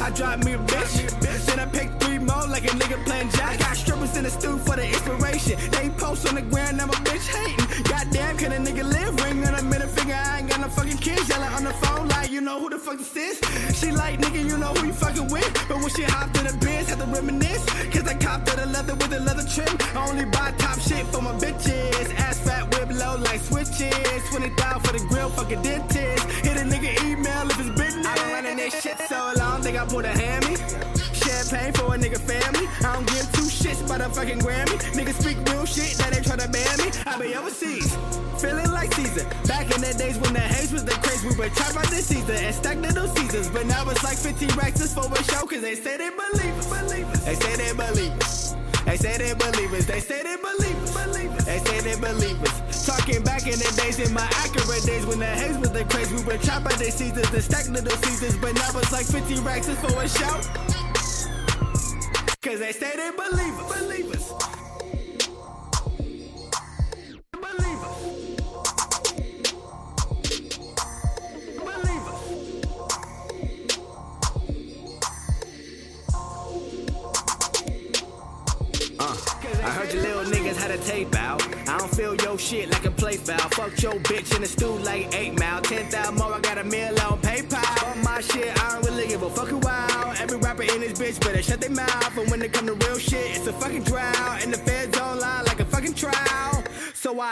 I drive me a bitch. Then I pick three more like a nigga playing jack. Got strippers in the stew for the inspiration. They post on the ground, I'm a bitch hating. Goddamn, can a nigga live? Ring on a middle finger, I ain't got no fucking kids. Yelling on the phone like, you know who the fuck this is? She like, nigga, you know who you fucking with. But when she hopped in the biz, had to reminisce. Cause I copped her the leather with the leather trim. I only buy top shit for my bitches. Ass fat, whip low like switches. 20,000 for the grill, fuck a dentist. Hit a nigga email if it's business. I been running this shit so long, think I put a hammy. Champagne for a nigga family. I don't give two shits about a fucking Grammy. Niggas speak real shit, now they tryna ban me. I be overseas, feeling like Caesar. Back in the days when the haze was the craze, we would trap out the season and stack little seasons. But now it's like 15 racks just for a show, cause they say they believe us. They say they believe. They say they believers. They say they believe us. They say they believers. Talking back in the days, in my accurate days when the haze was the craze, we would trap out the seasons and stack little seasons. But now it's like 15 racks just for a show. Cause they say they believe us. Believe us. Believe us. Believe us. Uh, I heard you little niggas had a tape out. Feel your shit like a play foul. Fuck your bitch in the stew like 8 mile. 10,000 more, I got a meal on PayPal. Fuck my shit, I don't really give a fuck out. Every rapper in this bitch better shut their mouth. And when it come to real shit, it's a fucking drought. And the feds don't lie like a fucking trial. So I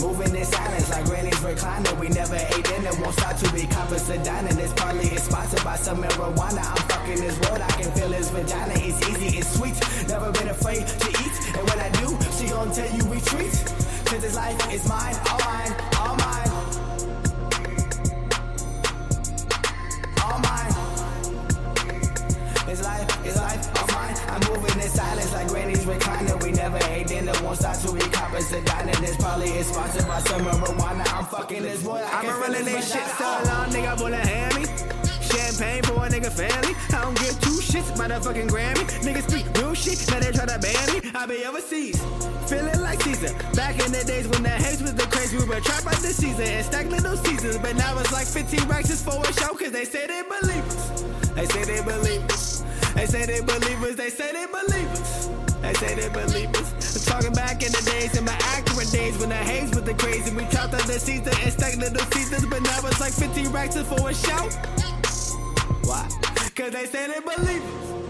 Moving in silence like granny's recliner. We never ate dinner, won't start to be coppers to dining. This partly is sponsored by some marijuana. I'm fucking this world, I can feel his vagina. It's easy, it's sweet. Never been afraid to eat. And when I do, she gon' tell you retreat. Cause this life is mine, all mine, all mine. All mine. It's life, it's life, all mine. I'm moving in silence like granny's recliner. We never ate dinner, won't start to be coppers to dining. This probably is sponsored by some marijuana. I'm fucking this boy. I I've can been running this shit so long, nigga, wanna hand me. Champagne for a nigga family. I don't give two shits about a fucking Grammy. Niggas speak real shit, now they try to ban me. I be overseas, feeling like Caesar. Back in the days when the haze was the craze, we were trapped by the season and stack little seasons. But now it's like 15 racks just for a show, cause they say they believe us. They say they believe us. They say they believe us. They say they believe us. They say they believe us. I'm talking back in the days, in my accurate days when the haze was the crazy. We trapped on the season and stacked little seasons, but now it's like 15 racks just for a show. Why? Cause they say they believe.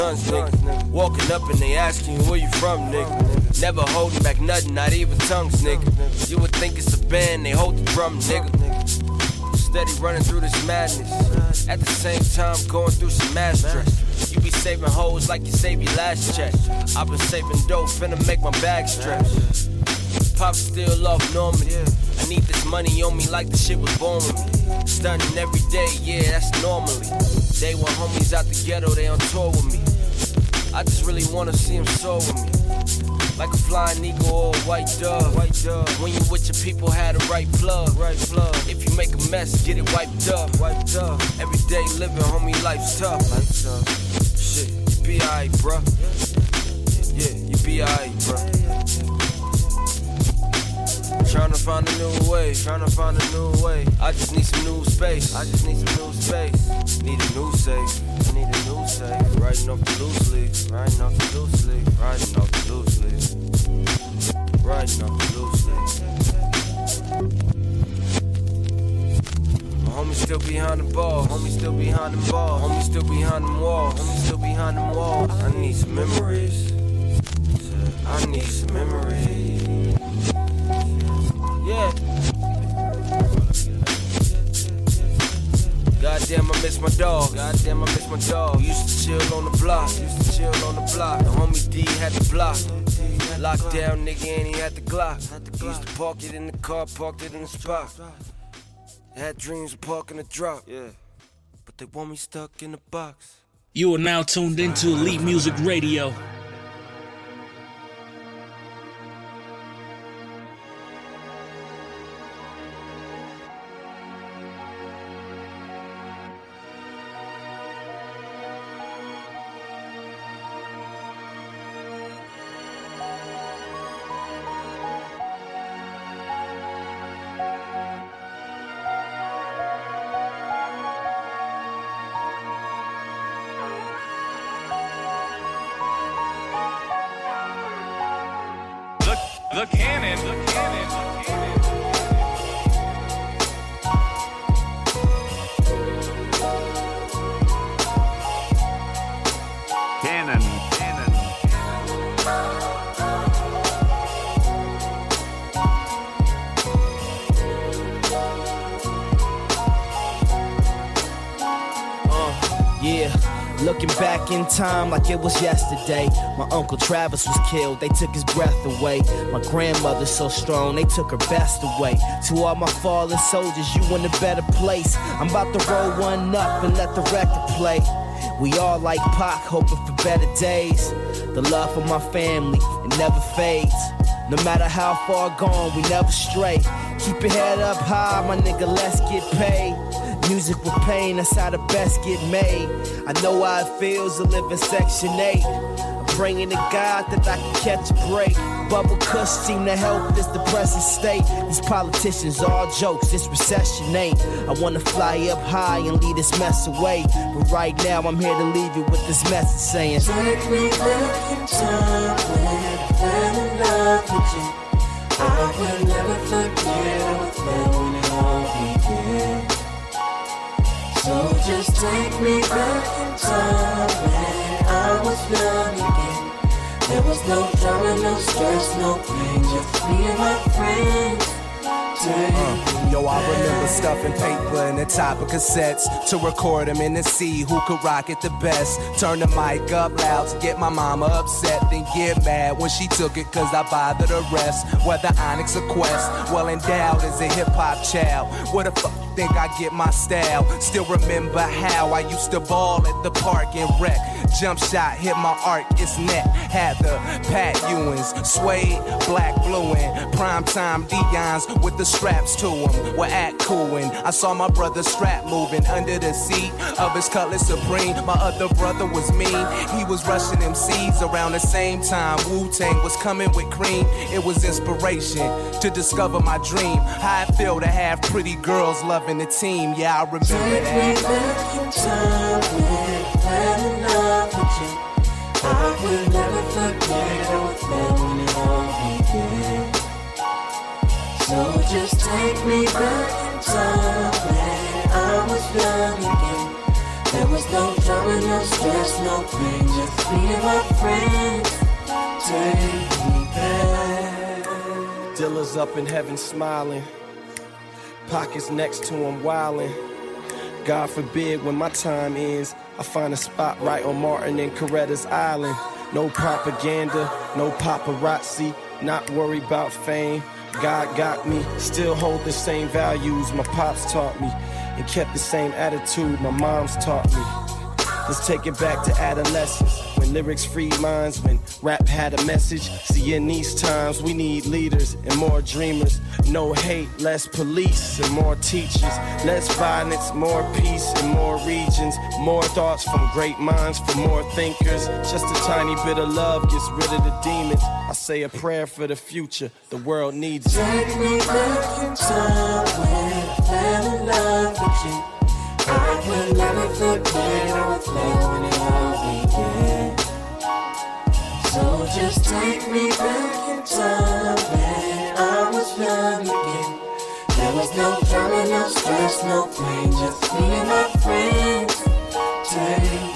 Guns, nigga. Walking up and they asking you where you from, nigga. Never holding back nothing, not even tongues, nigga. You would think it's a band, they hold the drum, nigga. Steady running through this madness. At the same time, going through some mass stress. You be saving hoes like you save your last check. I've been saving dope, finna make my bag stretch. Pop still off Normandy. I need this money on me like the shit was born with me. Stunning every day, yeah, that's normally. They want homies out the ghetto, they on tour with me. I just really wanna see them soar with me. Like a flying eagle or a white dove. White dove. When you with your people, had the right plug. Right plug. If you make a mess, get it wiped up. Wiped up. Everyday living, homie, life's tough. Life's tough. Shit, you be alright, bruh. Yeah, you be alright, bruh. Trying to find a new way, trying to find a new way. I just need some new space. I just need some new space. Need a new safe. Safe. Riding off the loose leaf. Riding off the loose leaf. Riding off the loose leaf. Riding off the loose leaf. My homie still behind the ball. Homie still behind the ball. Homie still behind them walls. Homie still behind them walls. I need some memories. I need some memories. I miss my dog. Goddamn, I miss my dog. We used to chill on the block. Used to chill on the block. The homie D had the block. Locked down, nigga, and he had the Glock. Used to park it in the car, parked it in the spot. Had dreams of parking the drop. Yeah. But they want me stuck in the box. You are now tuned into Elite Music Radio. Time like it was yesterday. My uncle Travis was killed, they took his breath away. My grandmother so strong, they took her best away. To all my fallen soldiers, you in a better place. I'm about to roll one up and let the record play. We all like Pac, hoping for better days. The love for my family, it never fades. No matter how far gone, we never stray. Keep your head up high, my nigga, let's get paid. Music with pain, that's how the best get made. I know how it feels to live in Section 8. I'm praying to God that I can catch a break. Bubble Kush seem to help this depressing state. These politicians all jokes, this recession ain't. I wanna fly up high and lead this mess away. But right now, I'm here to leave you with this message saying, Take me back in time when I fell in love with you. I will never forget how it felt when it all began. So just take me back in time when I was young again. There was no drama, no stress, no pain, just me and my friends. Uh, yo, I remember stuffing paper in the top of cassettes to record them and to see who could rock it the best. Turn the mic up loud to get my mama upset, then get mad when she took it cause I bothered the rest. Whether Onyx or Quest, well endowed as a hip hop child. Where the fuck think I get my style? Still remember how I used to ball at the park and wreck. Jump shot hit my arc, it's net. Had the Pat Ewings, suede, black, blue, and primetime Deion's with the straps to them. We're at cooling. I saw my brother strap moving under the seat of his Cutlass Supreme. My other brother was mean. He was rushing them seeds around the same time. Wu Tang was coming with cream. It was inspiration to discover my dream. How I feel to have pretty girls loving the team. Yeah, I remember Take me that. back in time when I fell in love with you. I will never forget how it felt when it all began. So just take me back in time when I was young again. There was no drama, no stress, no pain, just me and my friends. Take me back. Dilla's up in heaven smiling. Pockets next to him wildin'. God forbid when my time ends, I find a spot right on Martin and Coretta's Island. No propaganda, no paparazzi, not worried about fame. God got me, still hold the same values my pops taught me, and kept the same attitude my mom's taught me. Let's take it back to adolescence. When lyrics freed minds, when rap had a message. See, in these times, we need leaders and more dreamers. No hate, less police and more teachers. Less violence, more peace and more regions. More thoughts from great minds for more thinkers. Just a tiny bit of love gets rid of the demons. I say a prayer for the future. The world needs it. Take me back in time with. I will never forget felt when it all began. So just take me back in time when I was young again. There was no drama, no stress, no pain, just me and my friends. Take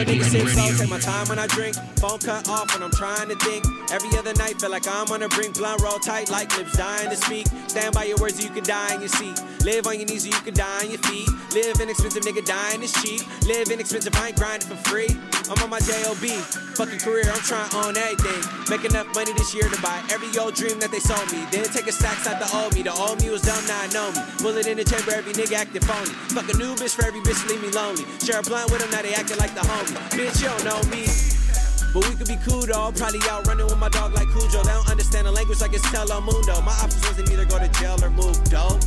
Real nigga sit slow, take my time when I drink. Phone cut off when I'm trying to think. Every other night feel like I'm on a brink. Blunt roll tight like lips dying to speak. Stand by your words or you can die in your seat. Live on your knees or you can die on your feet. Live inexpensive, nigga, dying is cheap. Live inexpensive, I ain't grinding for free. I'm on my JOB. Fucking career, I'm trying on everything. Make enough money this year to buy every old dream that they sold me. Then take a stacks out the old me. The old me was dumb, now I know me. Bullet in the chamber, every nigga acting phony. Fuck a new bitch for every bitch, leave me lonely. Share a blunt with them, now they acting like the homie. Bitch, you don't know me. But we could be cool though. Probably out running with my dog like Cujo. They don't understand the language like it's Telemundo. My options wasn't either go to jail or move dope.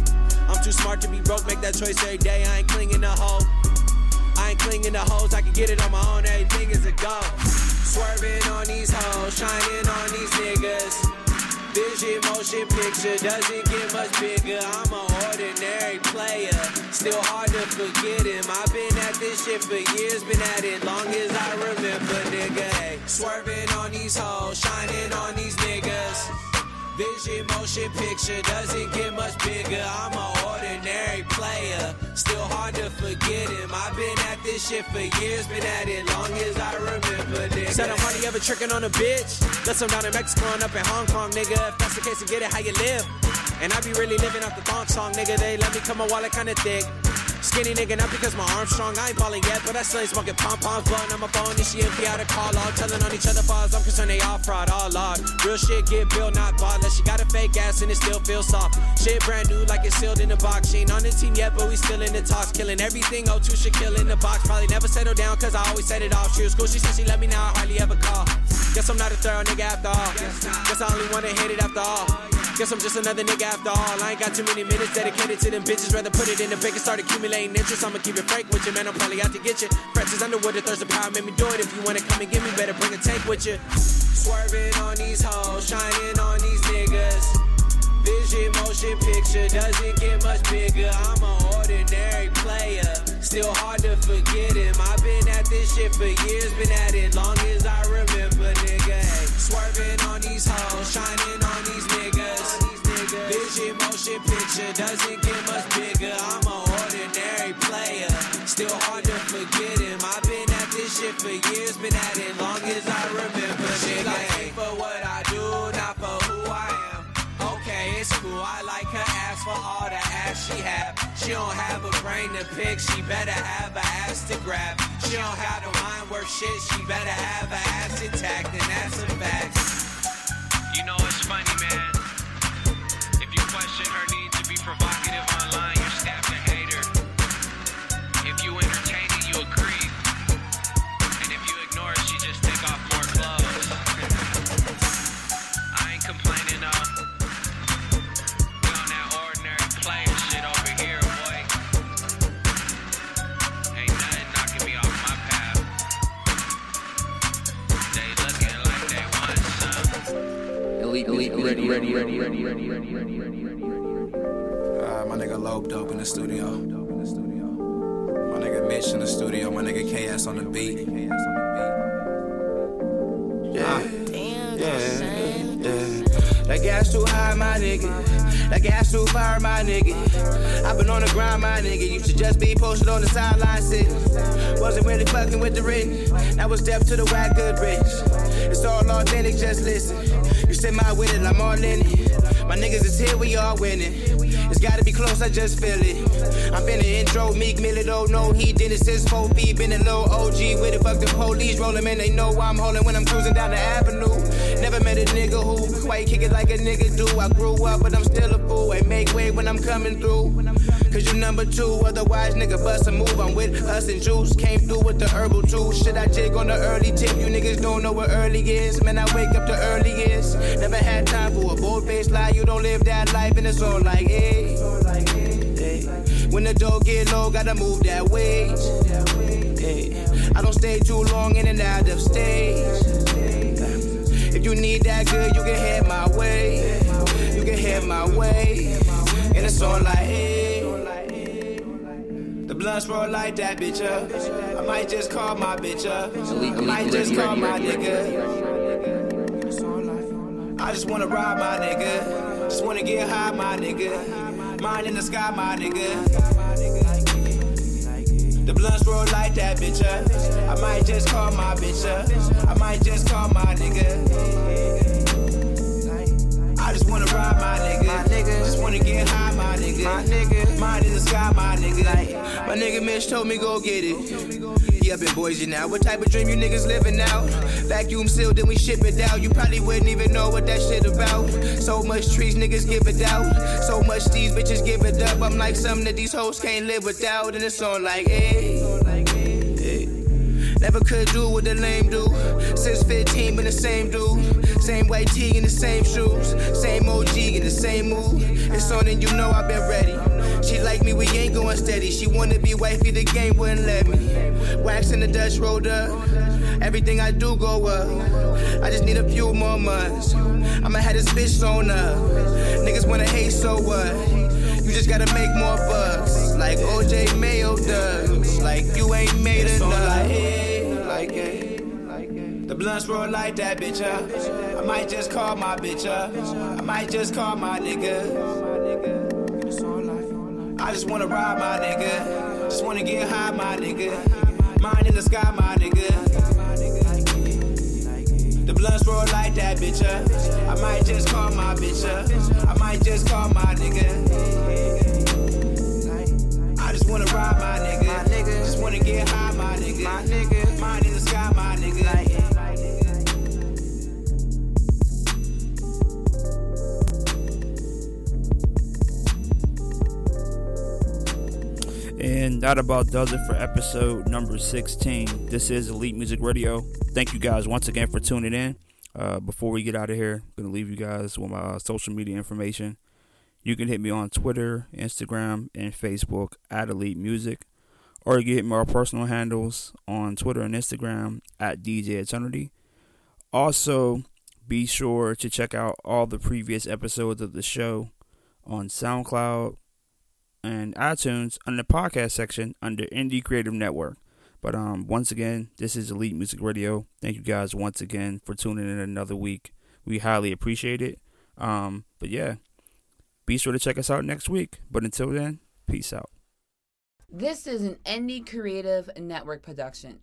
I'm too smart to be broke, make that choice every day. I ain't clinging to hoe. I ain't clinging to hoes, I can get it on my own, everything is a go. Swerving on these hoes, shining on these niggas. Vision motion picture doesn't get much bigger. I'm an ordinary player, still hard to forget him. I've been at this shit for years, been at it long as I remember, nigga. Hey, swerving on these hoes, shining on these niggas. Vision motion picture doesn't get much bigger. I'm an ordinary player, still hard to forget him. I've been at this shit for years, been at it long as I remember. Nigga. Said I'm hardly ever tricking on a bitch. That's I'm down in Mexico and up in Hong Kong, nigga. If that's the case, then get it how you live. And I be really living off the thong song, nigga. They let me cut my wallet kinda thick. Skinny nigga, not because my arm's strong. I ain't ballin' yet, but I still ain't smoking pom poms. On my phone, and she empty out a call log. Telling on each other falls. I'm concerned they all fraud, all log. Real shit get built, not bought. Unless she got a fake ass and it still feels soft. Shit brand new, like it's sealed in the box. She ain't on the team yet, but we still in the talks. Killing everything O2 should kill in the box. Probably never settle down, cause I always set it off. She was cool, she said she let me now, I hardly ever call. Guess I'm not a thorough nigga after all. Guess I only wanna hit it after all. Guess I'm just another nigga after all. I ain't got too many minutes dedicated to them bitches. Rather put it in the bank and start accumulating interest. I'ma keep it frank with you, man. I'm probably out to get you. As underwood, the thirst of power made me do it. If you wanna come and get me, better bring a tank with you. Swerving on these hoes, shining on these niggas. Vision motion picture doesn't get much bigger. I'm an ordinary player, still hard to forget him. I've been at this shit for years, been at it long as I remember, nigga. Hey, swerving on these hoes, shining on these niggas. Vision motion picture doesn't get much bigger. I'm an ordinary player, still hard to forget him. I've been at this shit for years, been at She don't have a brain to pick. She better have a ass to grab. She don't have a mind worth shit. She better have a ass intact, and that's a fact. You know it's funny, Ready, ready, ready, ready, ready, ready, ready, ready, ready. uh, my nigga lope Dope in the studio. My nigga Mitch in the studio. My nigga KS on the beat. Yeah. Ah. Damn, yeah. yeah. That gas too high, my nigga. That gas too far, my nigga. i been on the grind, my nigga. You should just be posted on the sideline sitting. Wasn't really fucking with the written. Now was deaf to the whack good rich. It's all authentic, just listen. My with it, I'm all in it. My niggas is here, we all winning. It's gotta be close, I just feel it. I'm in the intro, Meek Millie don't know he did it since 4 feet. Been a little OG with it, fuck the police. Roll 'em in, they know I'm holding when I'm cruising down the avenue. Never met a nigga who quite kick it like a nigga do. I grew up, but I'm still a fool. Ain't make way when I'm coming through. Cause you number two, otherwise nigga bust a move. I'm with us and juice. Came through with the herbal juice. Should I jig on the early tip? You niggas don't know what early is. Man, I wake up the earliest. Never had time for a bold faced lie. You don't live that life, and it's all like, hey. When the door get low, gotta move that way. Hey. I don't stay too long in and out of stage. If you need that good, you can head my way. You can head my way. And it's all like, hey. The blunts roll like that bitch up. I might just call my bitch uh. up. I might just call my nigga. I just wanna ride my nigga. Just wanna get high, my nigga. Mine in the sky, my nigga. The blunts roll like that bitch up. I might just call my bitch up. I might just call my nigga. I just wanna ride my nigga. Just wanna get high, my nigga. My nigga. Mine in the sky, my nigga. My nigga Mitch told me go get it. Yeah, up in Boise now. What type of dream you niggas living out? Vacuum sealed, then we ship it out. You probably wouldn't even know what that shit about. So much trees, niggas give it out. So much these bitches give it up. I'm like something that these hoes can't live without. And it's on like, hey. hey. Never could do what the lame do. Since 15, been the same dude. Same white tee in the same shoes. Same OG in the same mood. It's on and you know I've been ready. She like me, we ain't going steady. She wanna be wifey, the game wouldn't let me. Wax in the Dutch rolled up. Everything I do go up. I just need a few more months. I'ma have this bitch sewn up. Niggas wanna hate, so what? You just gotta make more bucks. Like OJ Mayo does. Like you ain't made enough. Like, hey, like, hey. The blunts roll like that, bitch up. I might just call my bitch up. I might just call my nigga. Just wanna ride my nigga. Just wanna get high, my nigga. Mine in the sky, my nigga. The blunts roll like that, bitch. Uh. I might just call my bitch. Uh. I might just call my nigga. I just wanna ride my nigga. Just wanna get high, my nigga. Mine in the sky, my nigga. And that about does it for episode number 16. This is Elite Music Radio. Thank you guys once again for tuning in. Uh, before we get out of here, I'm going to leave you guys with my uh, social media information. You can hit me on Twitter, Instagram, and Facebook at Elite Music. Or you can hit my personal handles on Twitter and Instagram at DJ Eternity. Also, be sure to check out all the previous episodes of the show on SoundCloud, and iTunes under the podcast section under Indie Creative Network. But um, once again, this is Elite Music Radio. Thank you guys once again for tuning in another week. We highly appreciate it. Um, but yeah, be sure to check us out next week. But until then, peace out. This is an Indie Creative Network production.